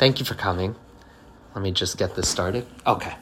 Thank you for coming. Let me just get this started. Okay.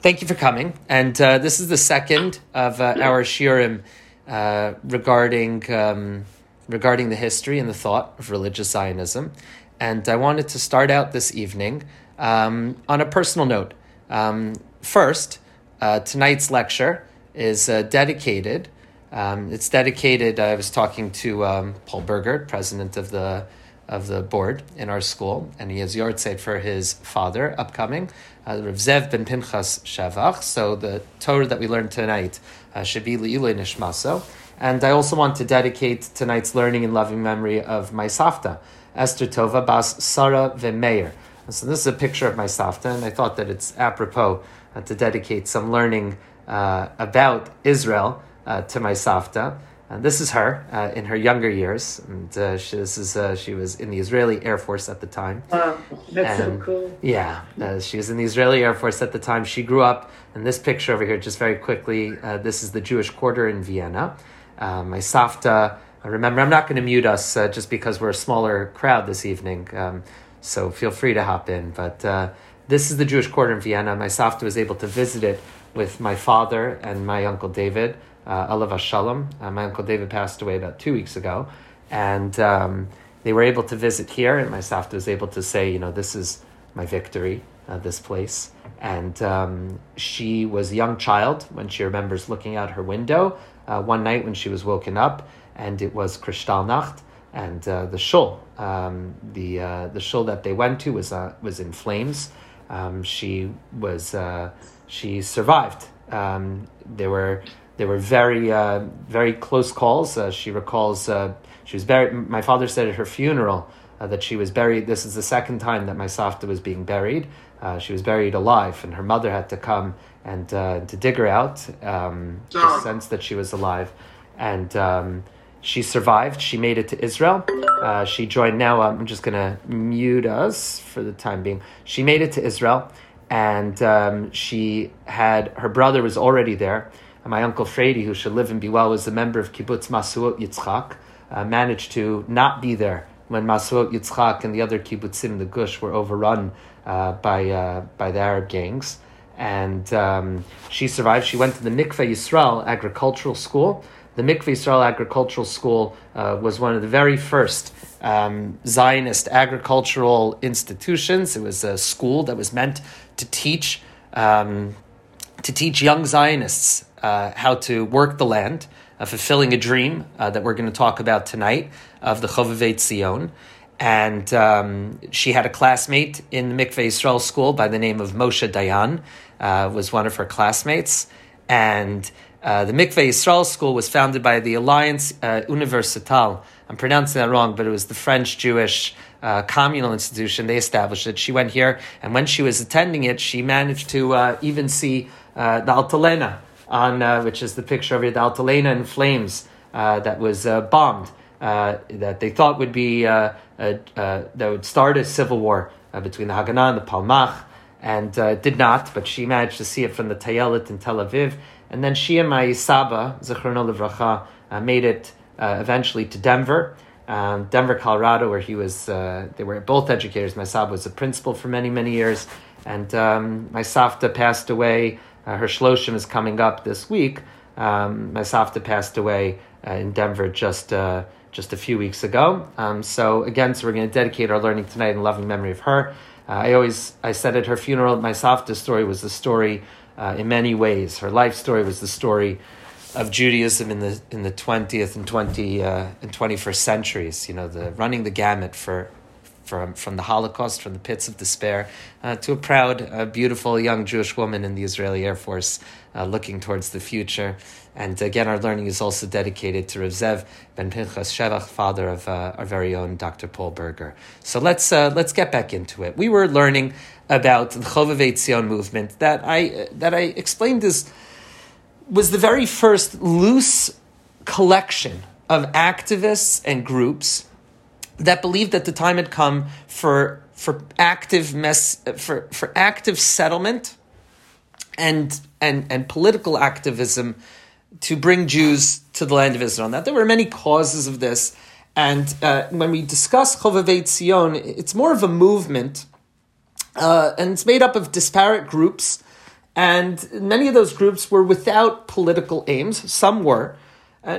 Thank you for coming. And uh, this is the second of uh, our shiurim uh, regarding, um, regarding the history and the thought of religious Zionism. And I wanted to start out this evening um, on a personal note. Um, first, uh, tonight's lecture is uh, dedicated. Um, it's dedicated. I was talking to um, Paul Berger, president of the of the board in our school, and he has yortzeit for his father upcoming, uh, Rav Zev ben Pinchas Shavach. So the Torah that we learned tonight uh, should be Le'ilei Nishmaso. And I also want to dedicate tonight's learning in loving memory of my Safta, Esther Tova Bas Sarah Vemeir. So this is a picture of my Safta, and I thought that it's apropos uh, to dedicate some learning uh, about Israel uh, to my Safta. And this is her uh, in her younger years, and uh, she, this is uh, she was in the Israeli Air Force at the time. Wow, that's And, so cool. Yeah, uh, she was in the Israeli Air Force at the time. She grew up, and this picture over here, just very quickly, uh, this is the Jewish quarter in Vienna. Uh, my Safta, remember, I'm not going to mute us uh, just because we're a smaller crowd this evening, um, so feel free to hop in. But uh, this is the Jewish quarter in Vienna. My Safta was able to visit it with my father and my uncle David, uh, Alav Shalom. Uh, my uncle David passed away about two weeks ago, and um, they were able to visit here, and my Safta was able to say, you know, this is my victory, uh, this place. And um, she was a young child when she remembers looking out her window uh, one night when she was woken up, and it was Kristallnacht, and uh, the shul, um, the uh, the shul that they went to was uh, was in flames. Um, she was uh, she survived. Um, there were there were very uh, very close calls. Uh, she recalls uh, she was buried. My father said at her funeral uh, that she was buried. This is the second time that my Safta was being buried. Uh, she was buried alive, and her mother had to come and uh, to dig her out. Um, the sense that she was alive, and um, she survived. She made it to Israel. Uh, she joined. Now I'm just gonna mute us for the time being. She made it to Israel, and um, she had her brother was already there. And my uncle Frady, who should live and be well, was a member of Kibbutz Masuot Yitzchak. Uh, managed to not be there when Masuot Yitzchak and the other kibbutzim in the Gush were overrun uh, by uh, by the Arab gangs. And um, she survived. She went to the Mikveh Yisrael Agricultural School. The Mikveh Yisrael Agricultural School uh, was one of the very first um, Zionist agricultural institutions. It was a school that was meant to teach um, to teach young Zionists uh, how to work the land, uh, fulfilling a dream uh, that we're going to talk about tonight of the Chovevei Zion. And um, she had a classmate in the Mikveh Yisrael school by the name of Moshe Dayan, uh, was one of her classmates. And uh, the Mikveh Yisrael school was founded by the Alliance uh. I'm pronouncing that wrong, but it was the French Jewish uh, communal institution. They established it. She went here, and when she was attending it, she managed to uh, even see uh, the Altalena, on uh, which is the picture of it, the Altalena in flames uh, that was bombed, that they thought would be uh, that would start a civil war between the Haganah and the Palmach, and it did not. But she managed to see it from the Tayelet in Tel Aviv, and then she and my Saba, Zechrono Livracha, uh, made it uh, eventually to Denver. Um, Denver, Colorado, where he was, uh, they were both educators. My Saba was a principal for many, many years, and um, my Safta passed away. Uh, her shloshim is coming up this week. Um, my Safta passed away uh, in Denver just uh, just a few weeks ago. Um, so again, so we're going to dedicate our learning tonight in loving memory of her. I always I said at her funeral, my Safta story was the story uh, in many ways. Her life story was the story of Judaism in the in the twentieth and twenty uh, and twenty first centuries. You know, the running the gamut for from from the Holocaust, from the pits of despair, uh, to a proud, uh, beautiful young Jewish woman in the Israeli Air Force, uh, looking towards the future. And again, our learning is also dedicated to Rav Zev ben Pinchas Shevach, father of uh, our very own Dr. Paul Berger. So let's uh, let's get back into it. We were learning about the Chovevei Tzion movement that I that I explained as was the very first loose collection of activists and groups that believed that the time had come for for active mess for for active settlement and and and political activism to bring Jews to the land of Israel. Now there were many causes of this, and uh, when we discuss Chovevei Tzion, it's more of a movement uh, and it's made up of disparate groups. And many of those groups were without political aims. Some were.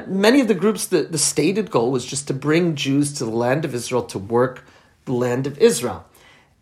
Many of the groups, the, the stated goal was just to bring Jews to the land of Israel to work the land of Israel.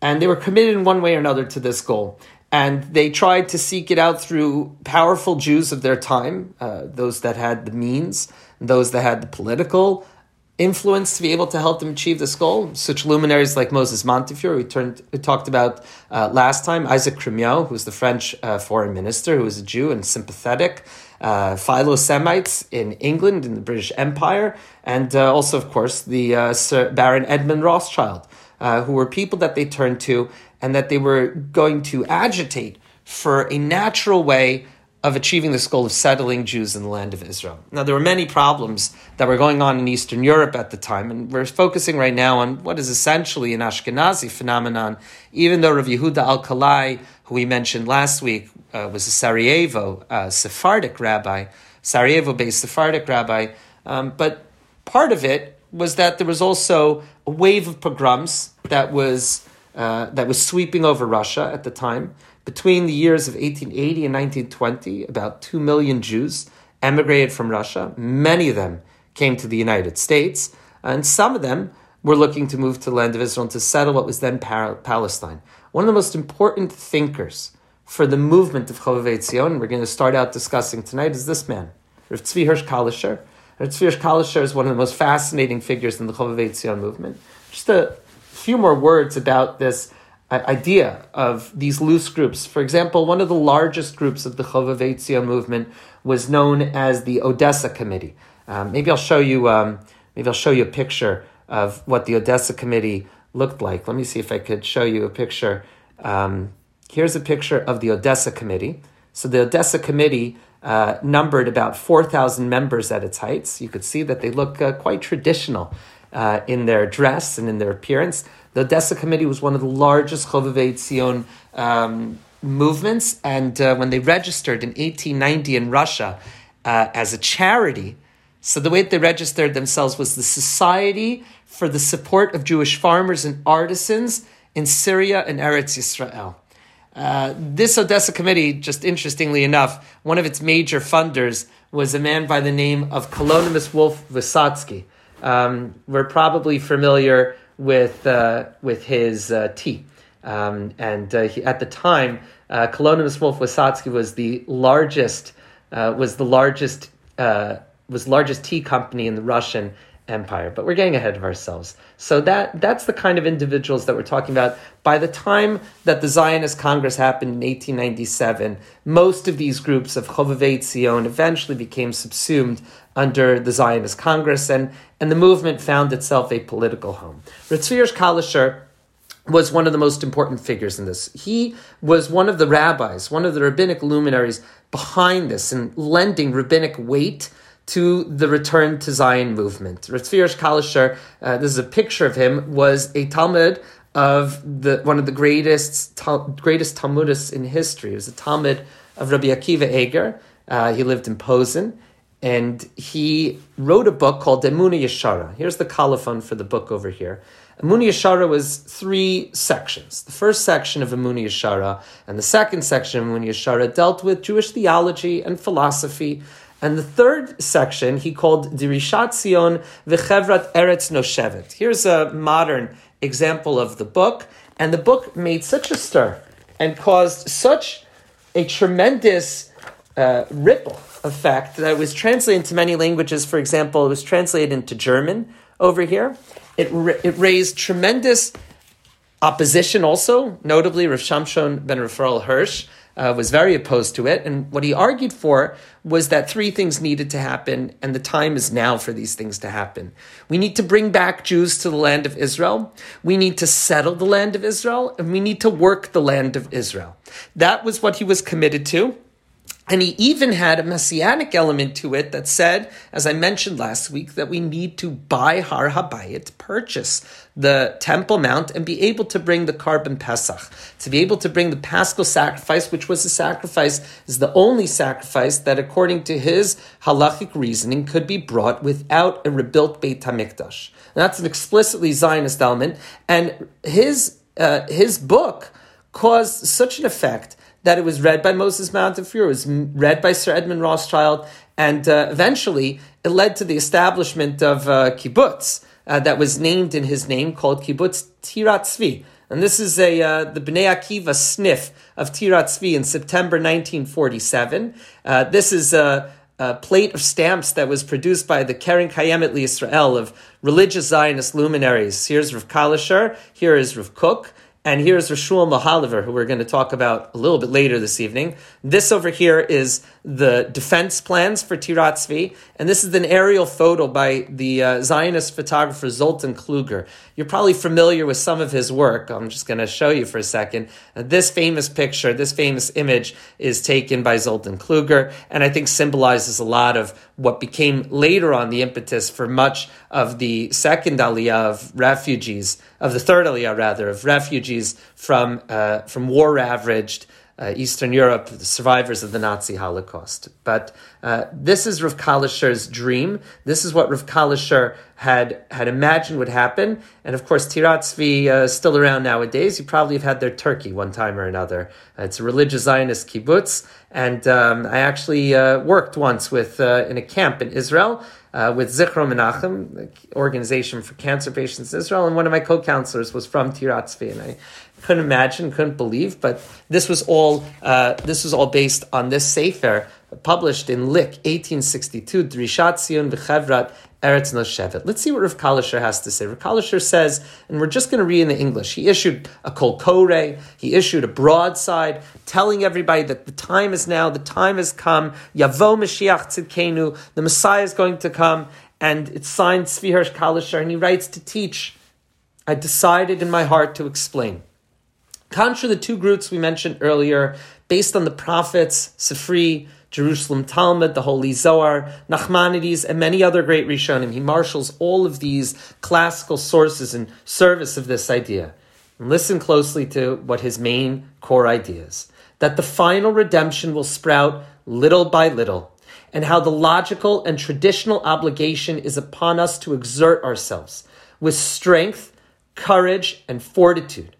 And they were committed in one way or another to this goal. And they tried to seek it out through powerful Jews of their time, uh, those that had the means, those that had the political influence to be able to help them achieve this goal. Such luminaries like Moses Montefiore, we, turned, we talked about uh, last time, Isaac Crémieux, was the French uh, foreign minister, who was a Jew and sympathetic, uh, Philo-Semites in England, in the British Empire, and uh, also, of course, the uh, Sir Baron Edmund Rothschild, uh, who were people that they turned to and that they were going to agitate for a natural way of achieving this goal of settling Jews in the land of Israel. Now, there were many problems that were going on in Eastern Europe at the time, and we're focusing right now on what is essentially an Ashkenazi phenomenon, even though Rav Yehuda Alkalai, who we mentioned last week, uh, was a Sarajevo uh, Sephardic rabbi, Sarajevo-based Sephardic rabbi, um, but part of it was that there was also a wave of pogroms that was uh, that was sweeping over Russia at the time. Between the years of 1880 and 1920, about 2 million Jews emigrated from Russia. Many of them came to the United States, and some of them were looking to move to the land of Israel to settle what was then Palestine. One of the most important thinkers for the movement of Chovevei Tzion, we're going to start out discussing tonight, is this man, Rav Tzvi Hirsch Kalisher. Rav Tzvi Hirsch Kalisher is one of the most fascinating figures in the Chovevei Tzion movement. Just a few more words about this idea of these loose groups. For example, one of the largest groups of the Chovevei Tzion movement was known as the Odessa Committee. Um, maybe I'll show you. Um, maybe I'll show you a picture of what the Odessa Committee looked like. Let me see if I could show you a picture. Um, here's a picture of the Odessa Committee. So the Odessa Committee uh, numbered about 4,000 members at its heights. You could see that they look uh, quite traditional uh, in their dress and in their appearance. The Odessa Committee was one of the largest Chovevei Tzion um, movements, and uh, when they registered in 1890 in Russia uh, as a charity, so the way that they registered themselves was the Society for the Support of Jewish Farmers and Artisans in Syria and Eretz Yisrael. Uh, this Odessa committee, just interestingly enough, one of its major funders was a man by the name of Kalonymus Wolf Vysotsky. Um, we're probably familiar with uh, with his uh, tea. Um, and uh, he, at the time, uh, Kalonymus Wolf was the largest uh, was the largest uh, was largest tea company in the Russian Empire. But we're getting ahead of ourselves. So that that's the kind of individuals that we're talking about. By the time that the Zionist Congress happened in 1897, most of these groups of Chovevei Tzion eventually became subsumed under the Zionist Congress, and, and the movement found itself a political home. Ritzvir Kalisher was one of the most important figures in this. He was one of the rabbis, one of the rabbinic luminaries behind this and lending rabbinic weight to the return to Zion movement. Ritzvir Kalisher, uh, this is a picture of him, was a Talmud of the one of the greatest greatest Talmudists in history. He was a Talmud of Rabbi Akiva Eger. Uh, he lived in Posen and he wrote a book called Emuna Yeshara. Here's the colophon for the book over here. Emuna Yeshara was three sections. The first section of Emuna Yeshara and the second section of Emuna Yeshara dealt with Jewish theology and philosophy. And the third section he called Dirishat Zion V'chevrat Eretz Noshevet. Here's a modern example of the book. And the book made such a stir and caused such a tremendous uh, ripple effect that was translated into many languages. For example, it was translated into German over here. It, it raised tremendous opposition also, notably Rav Shamshon ben Raphael Hirsch uh, was very opposed to it. And what he argued for was that three things needed to happen, and the time is now for these things to happen. We need to bring back Jews to the land of Israel. We need to settle the land of Israel, and we need to work the land of Israel. That was what he was committed to. And he even had a messianic element to it that said, as I mentioned last week, that we need to buy Har Habayit, purchase the Temple Mount, and be able to bring the Korban Pesach, to be able to bring the Paschal sacrifice, which was a sacrifice, is the only sacrifice that, according to his halachic reasoning, could be brought without a rebuilt Beit Hamikdash. And that's an explicitly Zionist element, and his uh, his book caused such an effect that it was read by Moses Montefiore, it was read by Sir Edmund Rothschild, and uh, eventually it led to the establishment of uh, kibbutz uh, that was named in his name called Kibbutz Tirat Tzvi. And this is a uh, the Bnei Akiva sniff of Tirat Tzvi in September 1947. Uh, this is a, a, plate of stamps that was produced by the Keren Kayemet Israel of religious Zionist luminaries. Here's Rav Kalisher, here is Rav Kook. And here's Rashul Mohilever, who we're going to talk about a little bit later this evening. This over here is the defense plans for Tirat Tzvi, and this is an aerial photo by the uh, Zionist photographer Zoltan Kluger. You're probably familiar with some of his work. I'm just going to show you for a second. Uh, this famous picture, this famous image, is taken by Zoltan Kluger, and I think symbolizes a lot of what became later on the impetus for much of the second aliyah of refugees, of the third aliyah rather, of refugees from, uh, from war ravaged uh, Eastern Europe, the survivors of the Nazi Holocaust. But uh, this is Rav Kalisher's dream. This is what Rav Kalisher had had imagined would happen. And of course, Tirat Tzvi uh, is still around nowadays. You probably have had their turkey one time or another. Uh, it's a religious Zionist kibbutz. And um, I actually uh, worked once with uh, in a camp in Israel. with Zichron Menachem, organization for cancer patients in Israel, and one of my co-counselors was from Tirat Tzvi, and I couldn't imagine, couldn't believe. But this was all uh, this was all based on this sefer published in Lyck 1862, Drishat Zion v'Chevrat Eretz Noshevet. Let's see what Rav Kalisher has to say. Rav Kalisher says, and we're just going to read in the English. He issued a kol kore, he issued a broadside, telling everybody that the time is now, the time has come. Yavo Mashiach Tzidkenu, the Messiah is going to come, and it's signed Tzvi Hirsch Kalisher, and he writes to teach. I decided in my heart to explain. Contra the two groups we mentioned earlier, based on the prophets, Sifri, Jerusalem Talmud, the Holy Zohar, Nachmanides, and many other great Rishonim. He marshals all of these classical sources in service of this idea. And listen closely to what his main core idea is that the final redemption will sprout little by little, and how the logical and traditional obligation is upon us to exert ourselves with strength, courage, and fortitude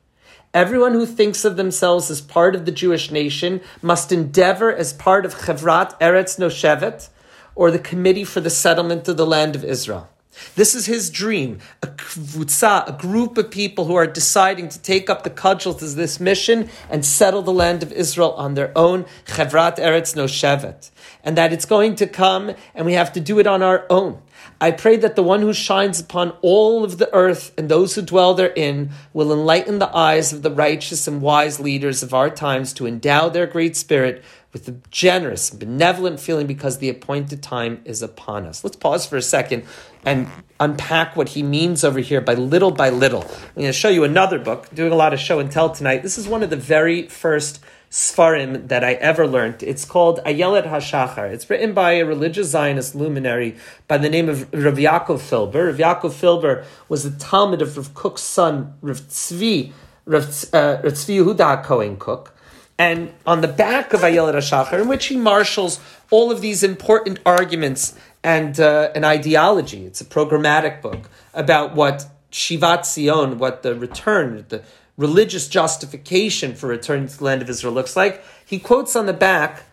Everyone who thinks of themselves as part of the Jewish nation must endeavor as part of Chevrat Eretz Noshevet, or the Committee for the Settlement of the Land of Israel. This is his dream, a kvutza, a group of people who are deciding to take up the cudgels of this mission and settle the land of Israel on their own, Chevrat Eretz Noshevet. And that it's going to come and we have to do it on our own. I pray that the one who shines upon all of the earth and those who dwell therein will enlighten the eyes of the righteous and wise leaders of our times to endow their great spirit with a generous benevolent feeling because the appointed time is upon us. Let's pause for a second and unpack what he means over here by little by little. I'm going to show you another book, doing a lot of show and tell tonight. This is one of the very first Sfarim that I ever learned. It's called Ayelet HaShachar. It's written by a religious Zionist luminary by the name of Rav Yaakov Filber. Rav Yaakov Filber was the Talmud of Rav Kook's son, Rav Tzvi, Rav, uh, Rav Tzvi Yehuda Kohen Kook. And on the back of Ayelet HaShachar, in which he marshals all of these important arguments and uh, an ideology. It's a programmatic book about what Shivat Zion, what the return, the religious justification for returning to the land of Israel looks like, he quotes on the back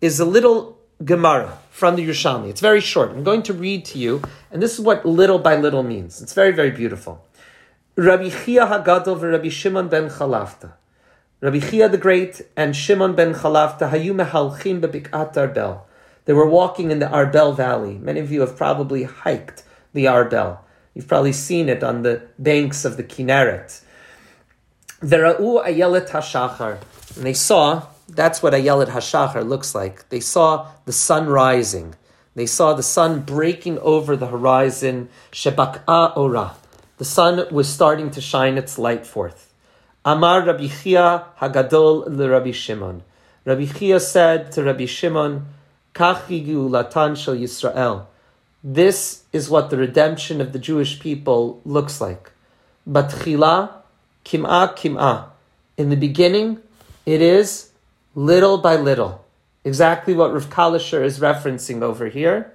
is a little Gemara from the Yerushalmi. It's very short. I'm going to read to you, and this is what little by little means. It's very, very beautiful. Rabbi Chia Hagadol and Rabbi Shimon ben Chalafta. Rabbi Chia the Great and Shimon ben Chalafta hayu mehalchim bebikat Arbel. They were walking in the Arbel Valley. Many of you have probably hiked the Arbel. You've probably seen it on the banks of the Kinneret. Vera'u ayelet hashachar. And they saw, that's what ayelet hashachar looks like. They saw the sun rising. They saw the sun breaking over the horizon. Shebak'a ora. The sun was starting to shine its light forth. Amar Rabbi Chia Hagadol le Rabbi Shimon. Rabbi Chia said to Rabbi Shimon, Kachigu latan shel Yisrael. This is what the redemption of the Jewish people looks like. But chila Kim'a kim'a. In the beginning, it is little by little. Exactly what Rav Kalisher is referencing over here.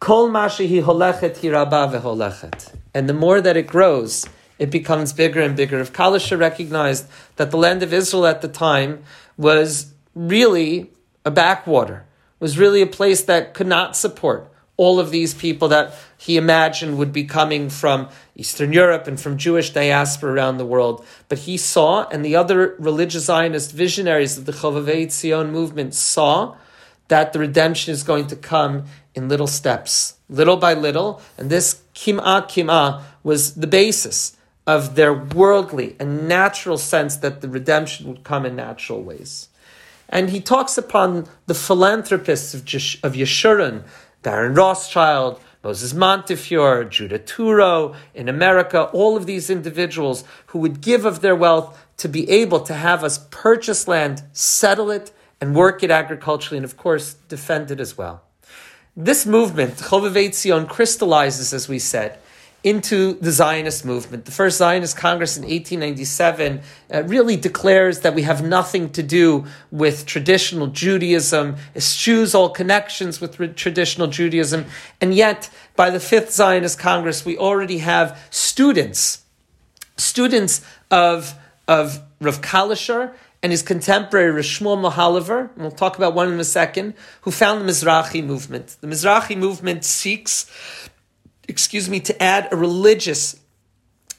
Kol mashihi holechet hiraba veholechet. And the more that it grows, it becomes bigger and bigger. If Kalisher recognized that the land of Israel at the time was really a backwater, was really a place that could not support all of these people that he imagined would be coming from Eastern Europe and from Jewish diaspora around the world. But he saw, and the other religious Zionist visionaries of the Chovevei Tzion movement saw, that the redemption is going to come in little steps, little by little. And this kim'ah kim'ah was the basis of their worldly and natural sense that the redemption would come in natural ways. And he talks upon the philanthropists of, of Yeshurun, Baron Rothschild, Moses Montefiore, Judah Touro in America, all of these individuals who would give of their wealth to be able to have us purchase land, settle it, and work it agriculturally, and of course, defend it as well. This movement, Chovevei Tzion, crystallizes, as we said, into the Zionist movement. The first Zionist Congress in 1897 uh, really declares that we have nothing to do with traditional Judaism, eschews all connections with re- traditional Judaism, and yet by the fifth Zionist Congress, we already have students, students of, of Rav Kalisher and his contemporary Rishmuel Mohilever, and we'll talk about one in a second, who found the Mizrahi movement. The Mizrahi movement seeks excuse me, to add a religious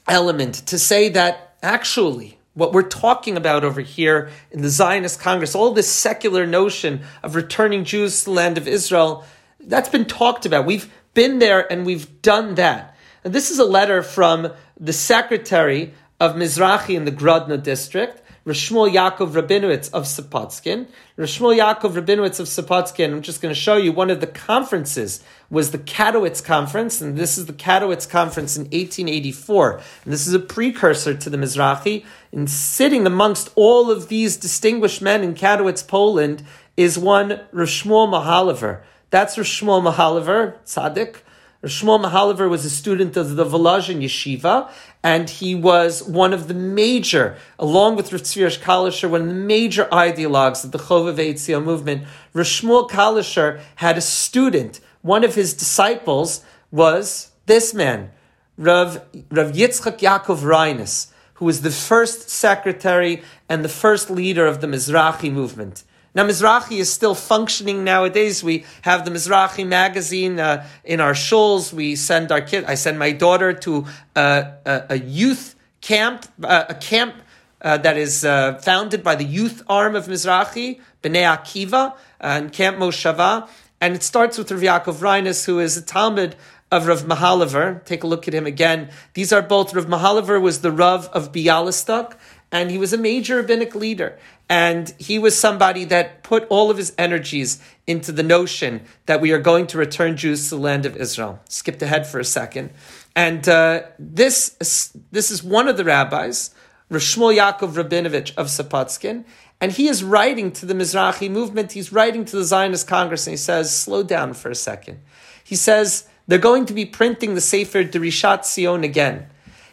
element, to say that actually what we're talking about over here in the Zionist Congress, all this secular notion of returning Jews to the land of Israel, that's been talked about. We've been there and we've done that. And this is a letter from the secretary of Mizrahi in the Grodno district, Rishmuel Yaakov Rabinowitz of Sapotskin. Rishmuel Yaakov Rabinowitz of Sapotskin, I'm just going to show you one of the conferences was the Katowice Conference, and this is the Katowice Conference in 1884. And this is a precursor to the Mizrahi. And sitting amongst all of these distinguished men in Katowice, Poland, is one Rishmuel Mohilever. That's Rishmuel Mohilever, tzaddik. Shmuel Mohilever was a student of the Volozhin Yeshiva, and he was one of the major, along with Rav Tzvi Kalischer, one of the major ideologues of the Chovevei Tzion movement. Shmuel Kalisher had a student. One of his disciples was this man, Rav, Rav Yitzchak Yaakov Reines, who was the first secretary and the first leader of the Mizrahi movement. Now, Mizrahi is still functioning nowadays. We have the Mizrahi magazine uh, in our shuls. We send our kid. I send my daughter to uh, a, a, youth camp, uh, a camp uh, that is uh, founded by the youth arm of Mizrahi, Bnei Akiva, and Camp Moshava. And it starts with Rav Yaakov Reines, who is a Talmud of Rav Mohilever. Take a look at him again. These are both, Rav Mohilever was the Rav of Bialystok, and he was a major rabbinic leader. And he was somebody that put all of his energies into the notion that we are going to return Jews to the land of Israel. Skipped ahead for a second. And uh, this, this is one of the rabbis, Rishmol Yaakov Rabinovich of Sapotskin, and he is writing to the Mizrahi movement. He's writing to the Zionist Congress, and he says, slow down for a second. He says, they're going to be printing the Sefer Derishat Zion again.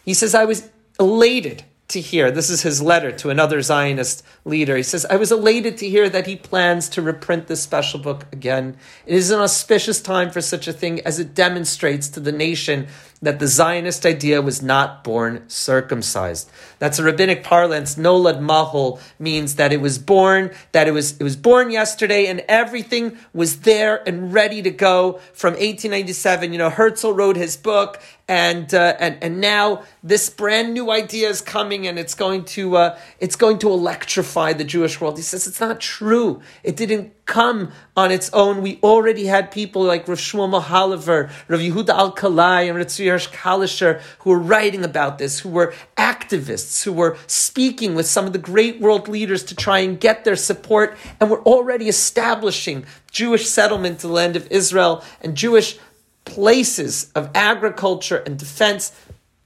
He says, I was elated to hear. This is his letter to another Zionist leader. He says, I was elated to hear that he plans to reprint this special book again. It is an auspicious time for such a thing as it demonstrates to the nation that the Zionist idea was not born circumcised. That's a rabbinic parlance. Nolad mahol means that it was born, that it was, it was born yesterday and everything was there and ready to go from 1897. You know, Herzl wrote his book and, uh, and, and now this brand new idea is coming and it's going to, uh, it's going to electrify the Jewish world. He says it's not true. It didn't come on its own. We already had people like Rav Shmuel Mohilever, Rav Yehuda Alkalai, and Rav Tzvi Kalischer who were writing about this, who were activists, who were speaking with some of the great world leaders to try and get their support, and were already establishing Jewish settlement to the land of Israel and Jewish places of agriculture and defense.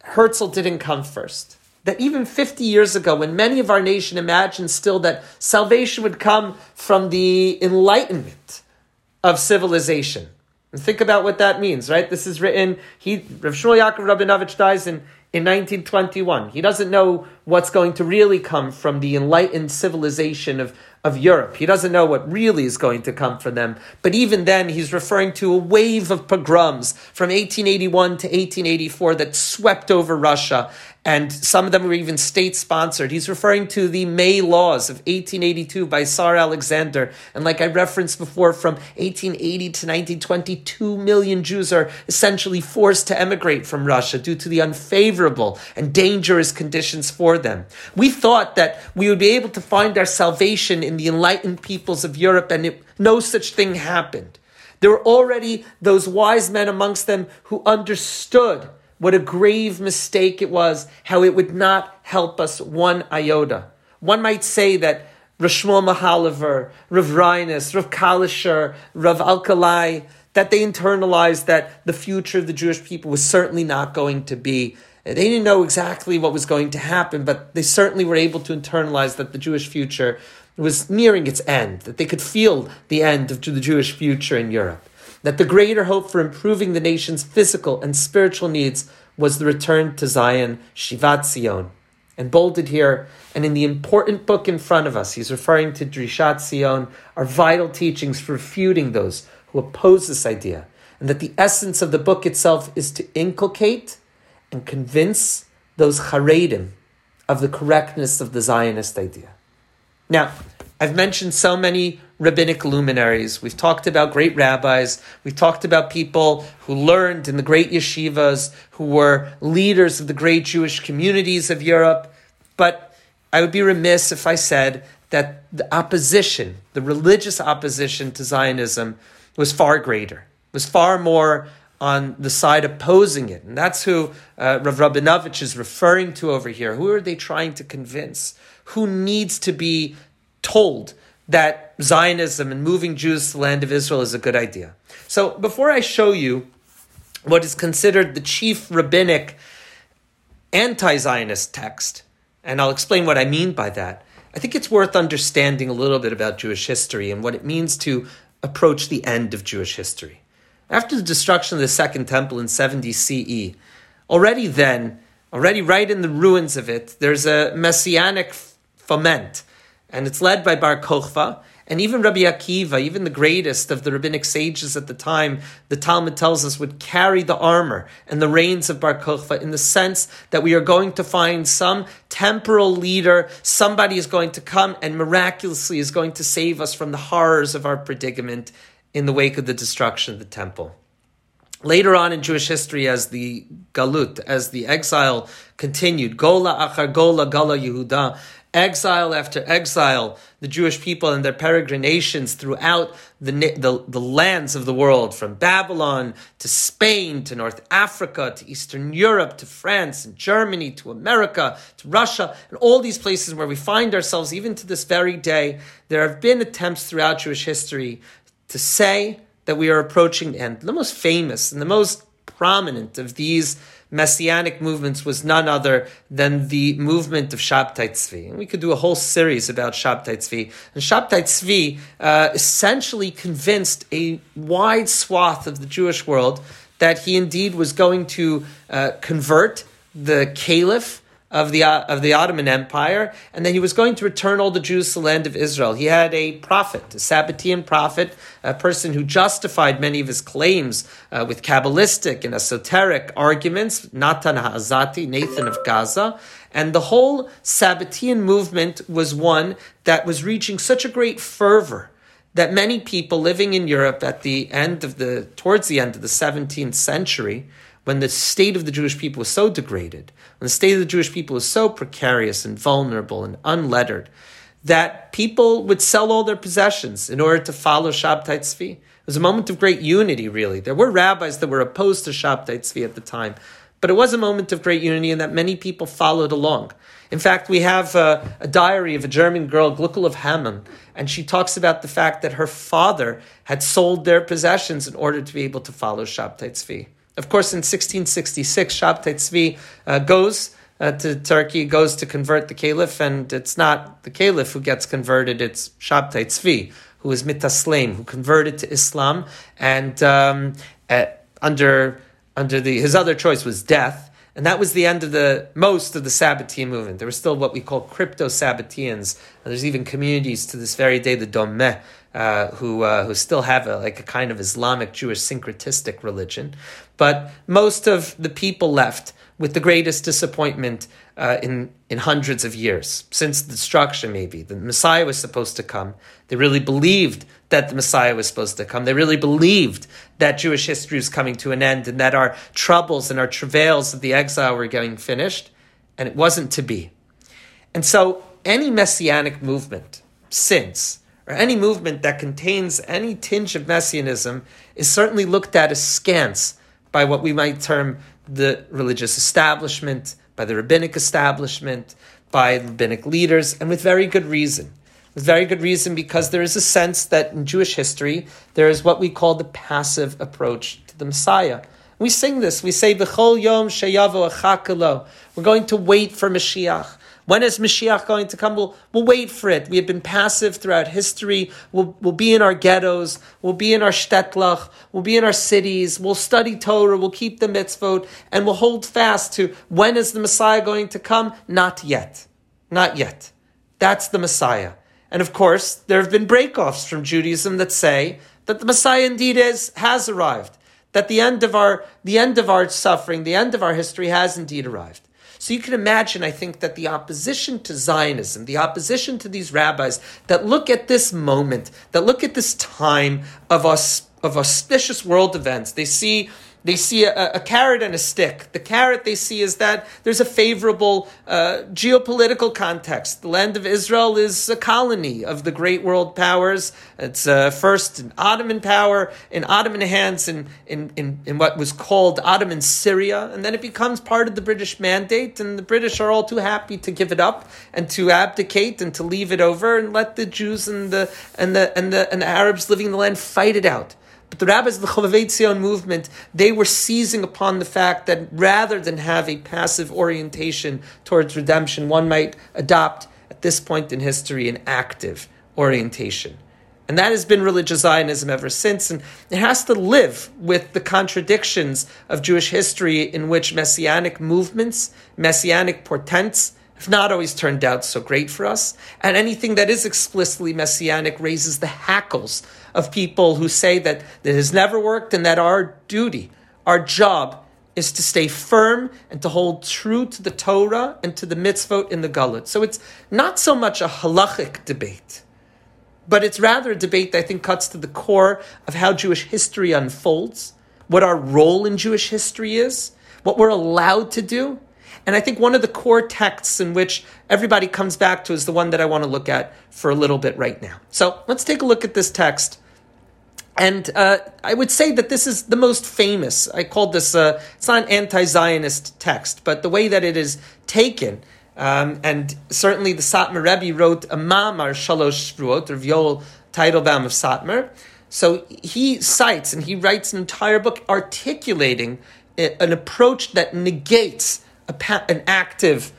Herzl didn't come first that even 50 years ago, when many of our nation imagined still that salvation would come from the enlightenment of civilization. And think about what that means, right? This is written, he, Rav Shmuel Yaakov Rabinovich dies in, in 1921. He doesn't know what's going to really come from the enlightened civilization of, of Europe. He doesn't know what really is going to come for them. But even then, he's referring to a wave of pogroms from 1881 to 1884 that swept over Russia and some of them were even state sponsored. He's referring to the May laws of 1882 by Tsar Alexander. And like I referenced before, from 1880 to 1920, 2 million Jews are essentially forced to emigrate from Russia due to the unfavorable and dangerous conditions for them. We thought that we would be able to find our salvation in the enlightened peoples of Europe, and it, no such thing happened. There were already those wise men amongst them who understood what a grave mistake it was, how it would not help us one iota. One might say that Rav Shmuel Mohilever, Rav Reines, Rav Kalisher, Rav Alkalai, that they internalized that the future of the Jewish people was certainly not going to be. They didn't know exactly what was going to happen, but they certainly were able to internalize that the Jewish future was nearing its end, that they could feel the end of the Jewish future in Europe that the greater hope for improving the nation's physical and spiritual needs was the return to Zion, Shivat Zion. And bolded here, and in the important book in front of us, he's referring to Drishat Zion, are vital teachings for refuting those who oppose this idea. And that the essence of the book itself is to inculcate and convince those Haredim of the correctness of the Zionist idea. Now, I've mentioned so many rabbinic luminaries. We've talked about great rabbis. We've talked about people who learned in the great yeshivas, who were leaders of the great Jewish communities of Europe. But I would be remiss if I said that the opposition, the religious opposition to Zionism, was far greater, was far more on the side opposing it. And that's who uh, Rav Rabinovich is referring to over here. Who are they trying to convince? Who needs to be told that Zionism and moving Jews to the land of Israel is a good idea. So before I show you what is considered the chief rabbinic anti Zionist text, and I'll explain what I mean by that, I think it's worth understanding a little bit about Jewish history and what it means to approach the end of Jewish history. After the destruction of the Second Temple in 70 CE, already then, already right in the ruins of it, there's a messianic foment and it's led by Bar Kochva. And even Rabbi Akiva, even the greatest of the rabbinic sages at the time, the Talmud tells us, would carry the armor and the reins of Bar Kochva in the sense that we are going to find some temporal leader, somebody is going to come and miraculously is going to save us from the horrors of our predicament in the wake of the destruction of the temple. Later on in Jewish history, as the galut, as the exile continued, Gola achar Gola, Gala Yehuda, exile after exile, the Jewish people and their peregrinations throughout the, the, the, lands of the world, from Babylon to Spain to North Africa to Eastern Europe to France and Germany to America to Russia, and all these places where we find ourselves, even to this very day, there have been attempts throughout Jewish history to say that we are approaching the end. The most famous and the most prominent of these messianic movements was none other than the movement of Shabtai Tzvi. And we could do a whole series about Shabtai Tzvi. And Shabtai Tzvi uh, essentially convinced a wide swath of the Jewish world that he indeed was going to uh, convert the caliph of the of the Ottoman Empire, and then he was going to return all the Jews to the land of Israel. He had a prophet, a Sabbatean prophet, a person who justified many of his claims uh, with Kabbalistic and esoteric arguments, Natan Ha'azati, Nathan of Gaza. And the whole Sabbatean movement was one that was reaching such a great fervor that many people living in Europe at the end of the, towards the end of the 17th century, when the state of the Jewish people was so degraded, when the state of the Jewish people was so precarious and vulnerable and unlettered, that people would sell all their possessions in order to follow Shabtai Tzvi. It was a moment of great unity, really. There were rabbis that were opposed to Shabtai Tzvi at the time, but it was a moment of great unity in that many people followed along. In fact, we have a, a diary of a German girl, Gluckel of Hammon, and she talks about the fact that her father had sold their possessions in order to be able to follow Shabtai Tzvi. Of course, in 1666, Shabtai Tzvi uh, goes uh, to Turkey, goes to convert the caliph, and it's not the caliph who gets converted, it's Shabtai Tzvi, who is mitaslem, who converted to Islam, and um, uh, under, under the, his other choice was death, And that was the end of the most of the Sabbatean movement. There were still what we call crypto Sabbateans. And There's even communities to this very day, the Dönmeh, uh, who uh, who still have a, like a kind of Islamic Jewish syncretistic religion. But most of the people left with the greatest disappointment uh, in in hundreds of years since the destruction. Maybe the Messiah was supposed to come. They really believed that the Messiah was supposed to come. They really believed that Jewish history was coming to an end and that our troubles and our travails of the exile were getting finished, and it wasn't to be. And so, any messianic movement since, or any movement that contains any tinge of messianism, is certainly looked at askance by what we might term the religious establishment, by the rabbinic establishment, by rabbinic leaders, and with very good reason. With very good reason because there is a sense that in Jewish history there is what we call the passive approach to the Messiah. We sing this. We say, "B'chol yom sheyavo achakalo." We're going to wait for Mashiach. When is Mashiach going to come? We'll, we'll wait for it. We have been passive throughout history. We'll, we'll be in our ghettos. We'll be in our shtetlach. We'll be in our cities. We'll study Torah. We'll keep the mitzvot. And we'll hold fast to when is the Messiah going to come? Not yet. Not yet. That's the Messiah. And of course, there have been breakoffs from Judaism that say that the Messiah indeed is, has arrived. That the end of our, the end of our suffering, the end of our history has indeed arrived. So you can imagine, I think, that the opposition to Zionism, the opposition to these rabbis that look at this moment, that look at this time of us of auspicious world events, they see they see a, a, carrot and a stick. The carrot they see is that there's a favorable uh, geopolitical context. The land of Israel is a colony of the great world powers. It's uh, first an Ottoman power, in Ottoman hands, in, in, in, in what was called Ottoman Syria, and then it becomes part of the British mandate, and the British are all too happy to give it up and to abdicate and to leave it over and let the Jews and the, and the, and the, and the Arabs living in the land fight it out. But the rabbis of the Chovevei Tzion movement, they were seizing upon the fact that rather than have a passive orientation towards redemption, one might adopt at this point in history an active orientation. And that has been religious Zionism ever since. And it has to live with the contradictions of Jewish history in which messianic movements, messianic portents, have not always turned out so great for us. And anything that is explicitly messianic raises the hackles of people who say that it has never worked and that our duty, our job, is to stay firm and to hold true to the Torah and to the mitzvot in the Gullot. So it's not so much a halachic debate, but it's rather a debate that I think cuts to the core of how Jewish history unfolds, what our role in Jewish history is, what we're allowed to do. And I think one of the core texts in which everybody comes back to is the one that I want to look at for a little bit right now. So let's take a look at this text and uh, I would say that this is the most famous. I called this, uh, it's not an anti Zionist text, but the way that it is taken, um, and certainly the Satmar Rebbe wrote a Mamar Shalosh Shvuot, or Yoel Teitelbaum of Satmar. So he cites and he writes an entire book articulating an approach that negates an active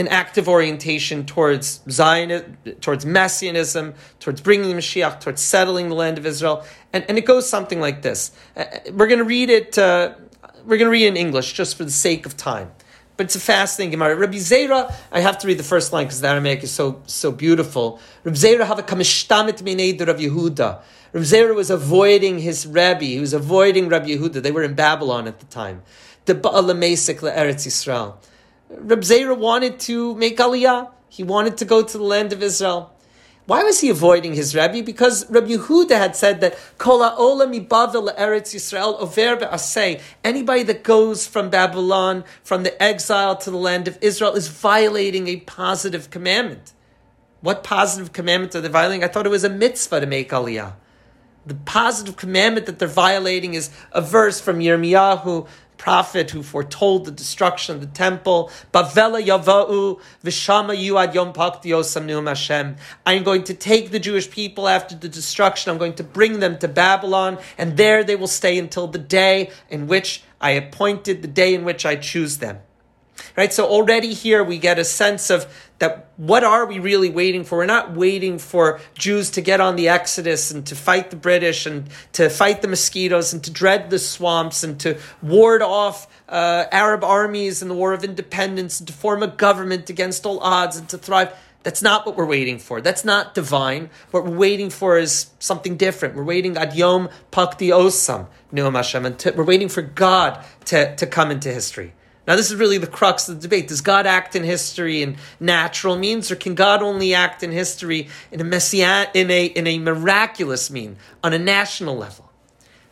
an active orientation towards Zion, towards Messianism, towards bringing the Mashiach, towards settling the land of Israel. And, and it goes something like this. Uh, we're going to read it, uh, we're going to read it in English just for the sake of time. But it's a fascinating Gemara. Rabbi Zera, I have to read the first line because the Aramaic is so so beautiful. Rabbi Zera have a kamishtamit mineder of Yehuda. Rabbi Zera was avoiding his Rabbi. He was avoiding Rabbi Yehuda. They were in Babylon at the time. The Ba'alamesik Eretz Yisrael. Reb Zera wanted to make Aliyah. He wanted to go to the land of Israel. Why was he avoiding his Rebbe? Because Rabbi Yehuda had said that Kol ha'ola mibavel Eretz Yisrael over be'aseh. Anybody that goes from Babylon, from the exile to the land of Israel, is violating a positive commandment. What positive commandment are they violating? I thought it was a mitzvah to make Aliyah. The positive commandment that they're violating is a verse from Yirmiyahu prophet who foretold the destruction of the temple. Bavela yava'u v'shama yuad yom Hashem. I'm going to take the Jewish people after the destruction. I'm going to bring them to Babylon, and there they will stay until the day in which I appointed, the day in which I choose them. Right? So already here we get a sense of that what are we really waiting for? We're not waiting for Jews to get on the Exodus and to fight the British and to fight the mosquitoes and to dread the swamps and to ward off uh, Arab armies in the War of Independence and to form a government against all odds and to thrive. That's not what we're waiting for. That's not divine. What we're waiting for is something different. We're waiting ad yom pakti osam, Hashem, we're waiting for God to, to come into history. Now, this is really the crux of the debate. Does God act in history in natural means, or can God only act in history in a messian, in a in a miraculous mean on a national level?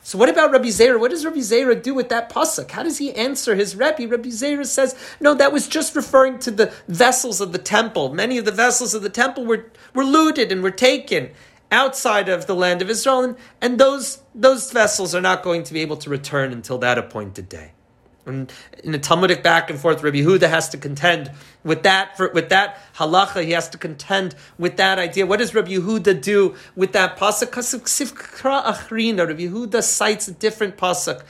So, what about Rabbi Zera? What does Rabbi Zera do with that pasuk? How does he answer his Rebbe? Rabbi Zera says, no, that was just referring to the vessels of the temple. Many of the vessels of the temple were, were looted and were taken outside of the land of Israel, and, and those, those vessels are not going to be able to return until that appointed day. And in a Talmudic back and forth, Rabbi Huda has to contend with that. For, with that halacha, he has to contend with that idea. What does Rabbi Yehuda do with that pasuk? Rabbi Yehuda cites a different pasuk,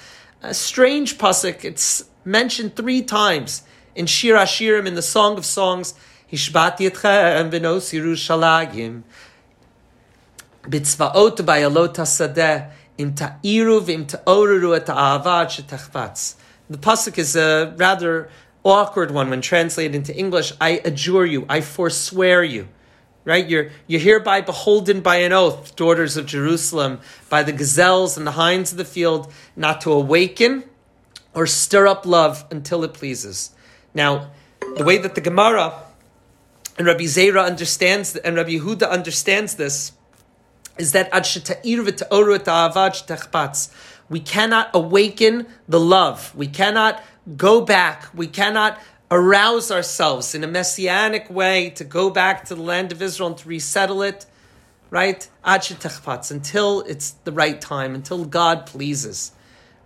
a strange pasuk. It's mentioned three times in Shir Hashirim in the Song of Songs. Hishbati etchem v'nos Yerushalayim b'tzvaot b'ayalot hasadeh im ta'iru v'im ta'oruru et. The pasuk is a rather awkward one when translated into English. I adjure you, I forswear you. Right? You're, you're hereby beholden by an oath, daughters of Jerusalem, by the gazelles and the hinds of the field, not to awaken or stir up love until it pleases. Now, the way that the Gemara and Rabbi Zera understands and Rabbi Yehuda understands this is that ad we cannot awaken the love. We cannot go back. We cannot arouse ourselves in a messianic way to go back to the land of Israel and to resettle it, right? Until it's the right time, until God pleases.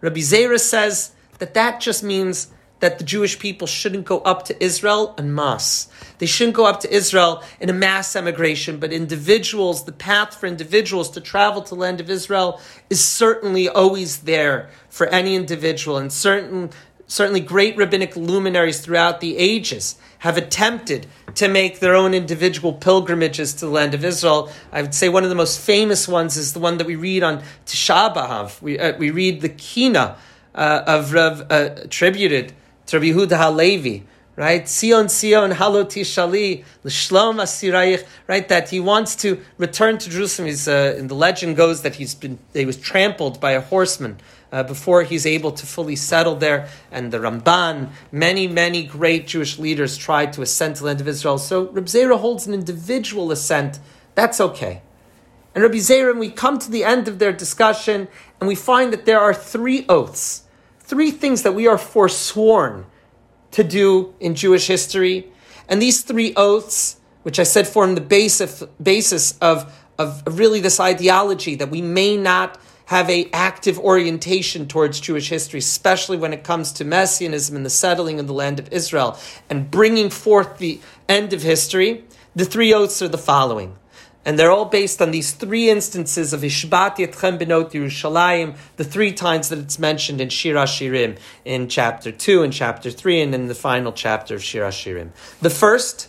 Rabbi Zera says that that just means that the Jewish people shouldn't go up to Israel en masse. They shouldn't go up to Israel in a mass emigration, but individuals, the path for individuals to travel to land of Israel is certainly always there for any individual, and certain, certainly great rabbinic luminaries throughout the ages have attempted to make their own individual pilgrimages to the land of Israel. I would say one of the most famous ones is the one that we read on Tisha B'Av. We, uh, we read the Kina uh, of Rav, uh, attributed to Rabbi Yehuda Halevi, right? Sion Sion Halo Tishali L'Shlom Asirayich, right? That he wants to return to Jerusalem. He's, uh, in the legend goes that he's been he was trampled by a horseman. Uh, before he's able to fully settle there, and the Ramban, many, many great Jewish leaders tried to ascend to the land of Israel. So Rabbi Zera holds an individual ascent. That's okay. And Rabbi Zera, we come to the end of their discussion, and we find that there are three oaths three things that we are forsworn to do in Jewish history. And these three oaths, which I said form the basis, basis of, of really this ideology that we may not have a active orientation towards Jewish history, especially when it comes to messianism and the settling of the land of Israel and bringing forth the end of history. The three oaths are the following. And they're all based on these three instances of Ishbat Yetchem Benot Yerushalayim, the three times that it's mentioned in Shir Shirim, in chapter 2 and chapter 3, and in the final chapter of Shir Shirim. The first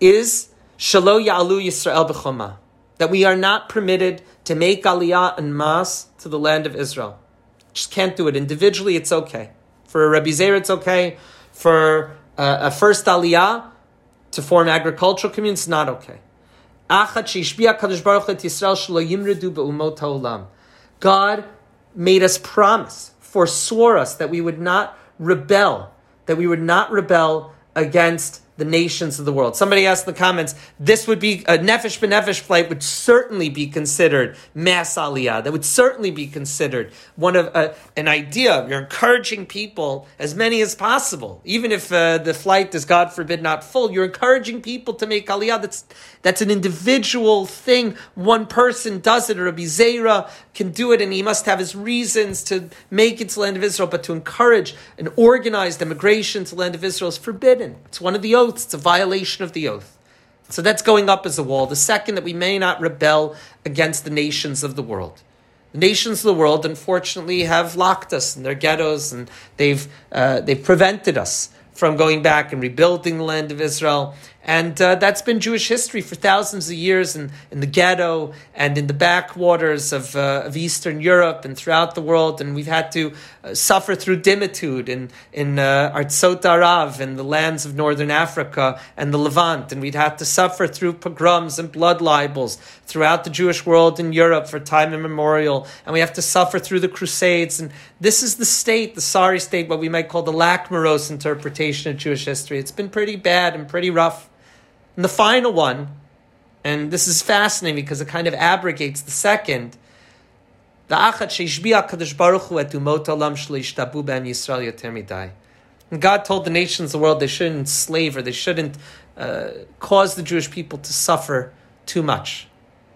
is Shalo Ya'alu Yisrael B'choma, that we are not permitted to make Aliyah and Mas to the land of Israel. Just can't do it. Individually, it's okay. For a Rabbi Zer, it's okay. For a, a first Aliyah to form agricultural communities, not okay. God made us promise, forswore us that we would not rebel, that we would not rebel against the nations of the world. Somebody asked in the comments, this would be a Nefesh B'Nefesh flight would certainly be considered mass aliyah. That would certainly be considered one of uh, an idea. You're encouraging people, as many as possible, even if uh, the flight is, God forbid, not full. You're encouraging people to make aliyah. That's that's an individual thing. One person does it, or Rabbi Zera can do it, and he must have his reasons to make it to the land of Israel. But to encourage an organized immigration to land of Israel is forbidden. It's one of the oaths. It's a violation of the oath. So that's going up as a wall. The second, that we may not rebel against the nations of the world. The nations of the world, unfortunately, have locked us in their ghettos, and they've uh, they've prevented us from going back and rebuilding the land of Israel. And uh, that's been Jewish history for thousands of years in, in the ghetto and in the backwaters of, uh, of Eastern Europe and throughout the world. And we've had to suffer through dhimmitude in, in uh, Artsot Arav in the lands of Northern Africa and the Levant. And we'd have to suffer through pogroms and blood libels throughout the Jewish world in Europe for time immemorial. And we have to suffer through the Crusades. And this is the state, the sorry state, what we might call the lachrymose interpretation of Jewish history. It's been pretty bad and pretty rough. And the final one, and this is fascinating because it kind of abrogates the second. The achat baruch hu etu mot olam shleishtabu ben Yisrael yoter God told the nations of the world they shouldn't enslave or they shouldn't uh, cause the Jewish people to suffer too much.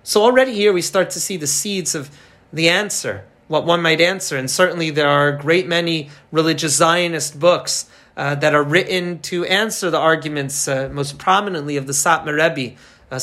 So already here we start to see the seeds of the answer, what one might answer. And certainly there are a great many religious Zionist books uh, that are written to answer the arguments, uh, most prominently of the Satmar Rebbe, uh,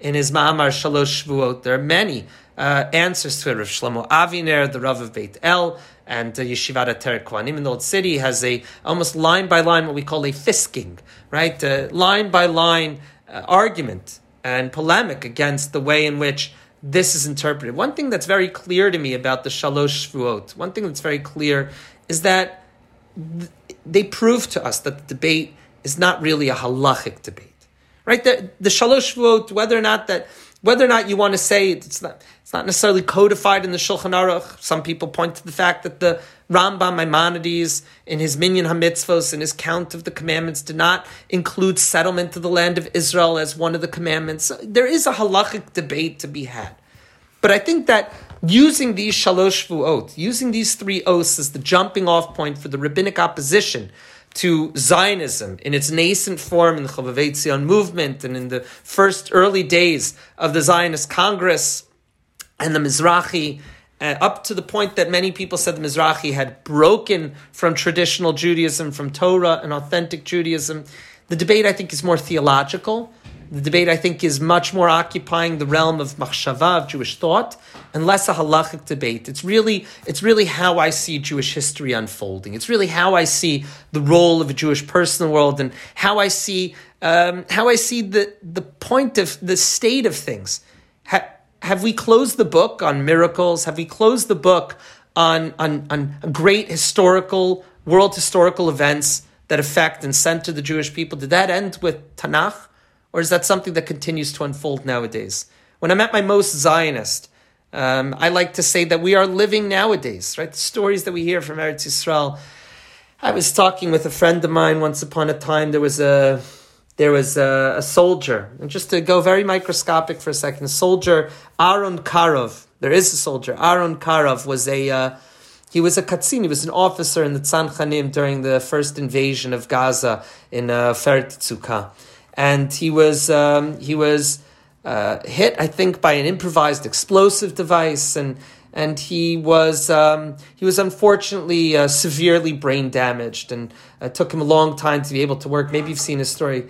in his Ma'amar Shalosh Shvuot. There are many uh, answers to it. Rav Shlomo Aviner, the Rav of Beit El, and uh, Yeshivat Ateret Kohanim in the Old City has a almost line by line what we call a fisking, right? Uh, line by line uh, argument and polemic against the way in which this is interpreted. One thing that's very clear to me about the Shalosh Shvuot, one thing that's very clear is that they prove to us that the debate is not really a halachic debate, right? The, the shalosh vote, whether or not that, whether or not you want to say it's not, it's not necessarily codified in the Shulchan Aruch. Some people point to the fact that the Rambam Maimonides, in his Minyan Hamitzvos, and his count of the commandments, did not include settlement of the land of Israel as one of the commandments. There is a halachic debate to be had. But I think that using these shalosh vuot, using these three oaths as the jumping off point for the rabbinic opposition to Zionism in its nascent form in the Tzion movement and in the first early days of the Zionist Congress and the Mizrahi, uh, up to the point that many people said the Mizrahi had broken from traditional Judaism, from Torah and authentic Judaism. The debate, I think, is more theological. The debate, I think, is much more occupying the realm of machshava, of Jewish thought, and less a halachic debate. It's really, it's really how I see Jewish history unfolding. It's really how I see the role of a Jewish person in the world and how I see, um, how I see the, the point of the state of things. Ha- have we closed the book on miracles? Have we closed the book on, on, on great historical, world historical events that affect and center the Jewish people? Did that end with Tanakh? Or is that something that continues to unfold nowadays? When I'm at my most Zionist, um, I like to say that we are living nowadays, right? The stories that we hear from Eretz Yisrael. I was talking with a friend of mine once upon a time. There was a there was a, a soldier, and just to go very microscopic for a second, soldier Aaron Karov. There is a soldier. Aaron Karov was a uh, he was a katzin. He was an officer in the Tzanchanim during the first invasion of Gaza in uh, and he was um, he was uh, hit, I think, by an improvised explosive device, and and he was um, he was unfortunately uh, severely brain damaged, and it uh, took him a long time to be able to work. Maybe you've seen his story.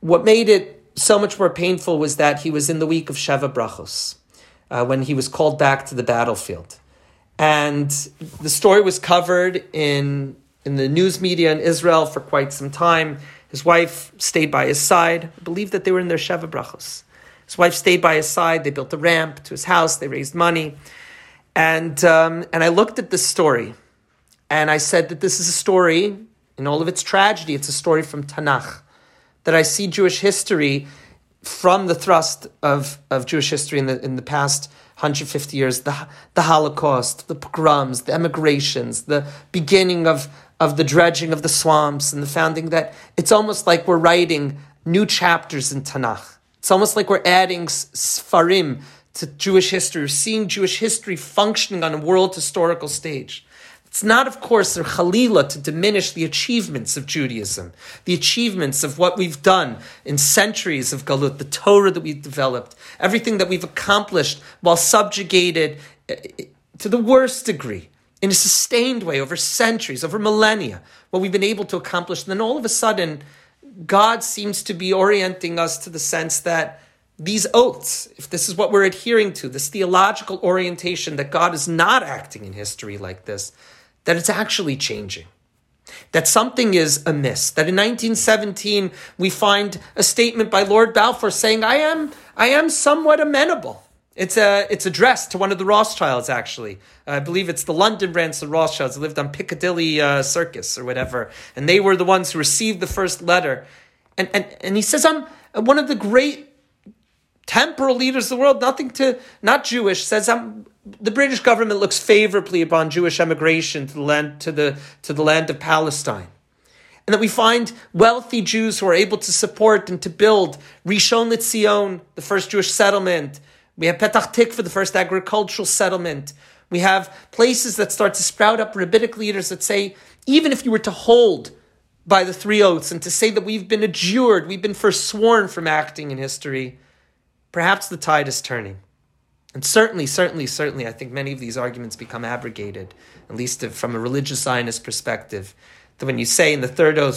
What made it so much more painful was that he was in the week of Sheva Brachos uh, when he was called back to the battlefield, and the story was covered in in the news media in Israel for quite some time. His wife stayed by his side. I believe that they were in their Sheva Brachos. His wife stayed by his side. They built a ramp to his house. They raised money. And, um, and I looked at this story and I said that this is a story, in all of its tragedy, it's a story from Tanakh. That I see Jewish history from the thrust of, of Jewish history in the, in the past 150 years, the, the Holocaust, the pogroms, the emigrations, the beginning of, of the dredging of the swamps and the founding that it's almost like we're writing new chapters in Tanakh. It's almost like we're adding sfarim to Jewish history, we're seeing Jewish history functioning on a world historical stage. It's not, of course, a chalila to diminish the achievements of Judaism, the achievements of what we've done in centuries of Galut, the Torah that we've developed, everything that we've accomplished while subjugated eh, eh, to the worst degree in a sustained way over centuries, over millennia, what we've been able to accomplish. And then all of a sudden, God seems to be orienting us to the sense that these oaths, if this is what we're adhering to, this theological orientation that God is not acting in history like this, that it's actually changing. that something is amiss. That in 1917 we find a statement by Lord Balfour saying, "I am, I am somewhat amenable." It's a, it's addressed to one of the Rothschilds. Actually, I believe it's the London branch of the Rothschilds. Lived on Piccadilly uh, Circus or whatever, and they were the ones who received the first letter. And and and he says, "I'm one of the great." Temporal leaders of the world, nothing to, not Jewish, says I'm the British government looks favorably upon Jewish emigration to the land to the to the land of Palestine. And that we find wealthy Jews who are able to support and to build Rishon LeZion, the first Jewish settlement. We have Petach Tikva, the first agricultural settlement. We have places that start to sprout up rabbinic leaders that say, even if you were to hold by the three oaths and to say that we've been adjured, we've been forsworn from acting in history, perhaps the tide is turning. And certainly, certainly, certainly, I think many of these arguments become abrogated, at least from a religious Zionist perspective. That when you say in the third oath,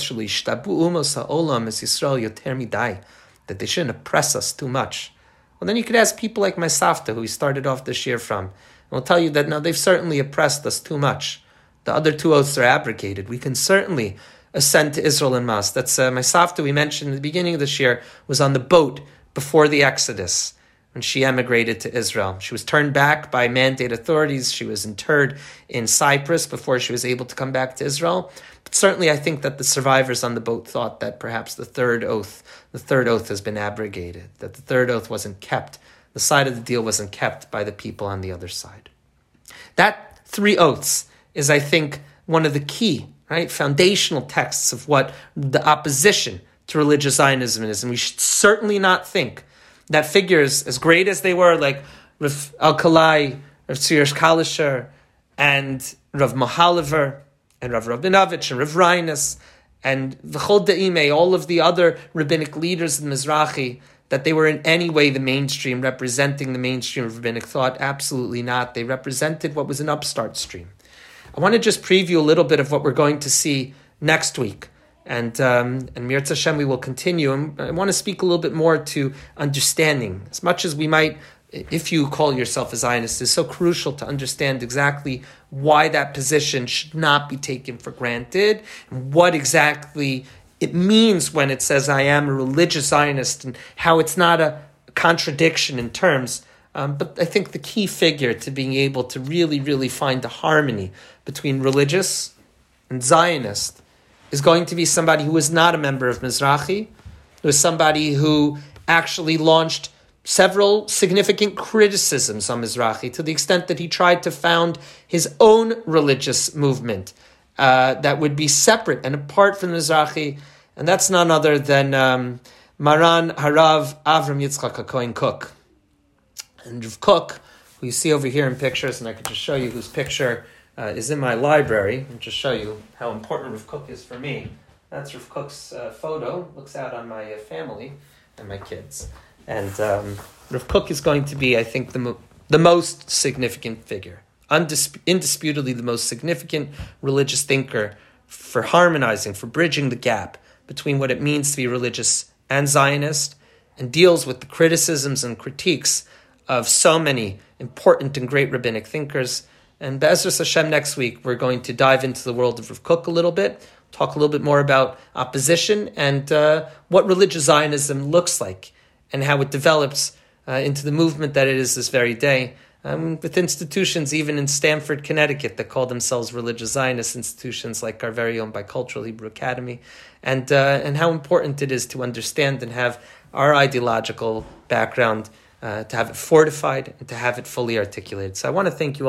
that they shouldn't oppress us too much, well, then you could ask people like my Safta, who we started off this year from, and we'll tell you that now they've certainly oppressed us too much. The other two oaths are abrogated. We can certainly ascend to Israel and Mas. That's uh, my Safta we mentioned at the beginning of this year was on the boat before the Exodus when she emigrated to Israel. She was turned back by mandate authorities. She was interred in Cyprus before she was able to come back to Israel. But certainly, I think that the survivors on the boat thought that perhaps the third oath, the third oath has been abrogated, that the third oath wasn't kept, the side of the deal wasn't kept by the people on the other side. That three oaths is, I think, one of the key, right, foundational texts of what the opposition to religious Zionism is. And we should certainly not think that figures, as great as they were, like Rav Alkalai, Rav Tzir Kalisher, and Rav Mohilever, and Rav Rabinovich, and Rav Reines, and V'chol De'ime, all of the other rabbinic leaders in Mizrahi, that they were in any way the mainstream, representing the mainstream of rabbinic thought. Absolutely not. They represented what was an upstart stream. I want to just preview a little bit of what we're going to see next week. And um, and Mirza Hashem, we will continue. I want to speak a little bit more to understanding. As much as we might, if you call yourself a Zionist, is so crucial to understand exactly why that position should not be taken for granted, and what exactly it means when it says I am a religious Zionist, and how it's not a contradiction in terms. Um, but I think the key figure to being able to really, really find the harmony between religious and Zionist is going to be somebody who is not a member of Mizrahi, who is somebody who actually launched several significant criticisms on Mizrahi to the extent that he tried to found his own religious movement uh, that would be separate and apart from Mizrahi, and that's none other than um, Maran Harav Avram Yitzchak Cohen Kook. And Kook, who you see over here in pictures, and I could just show you whose picture uh, is in my library and just show you how important Rav Kook is for me. That's Rav Kook's uh, photo. Looks out on my uh, family and my kids. And um, Rav Kook is going to be, I think, the, mo- the most significant figure. Undisp- indisputably the most significant religious thinker for harmonizing, for bridging the gap between what it means to be religious and Zionist, and deals with the criticisms and critiques of so many important and great rabbinic thinkers and Be'ezras Hashem next week, we're going to dive into the world of Rav Kook a little bit, talk a little bit more about opposition and uh, what religious Zionism looks like and how it develops uh, into the movement that it is this very day. Um, with institutions, even in Stamford, Connecticut, that call themselves religious Zionist institutions, like our very own Bicultural Hebrew Academy, and uh, and how important it is to understand and have our ideological background, uh, to have it fortified, and to have it fully articulated. So I want to thank you all.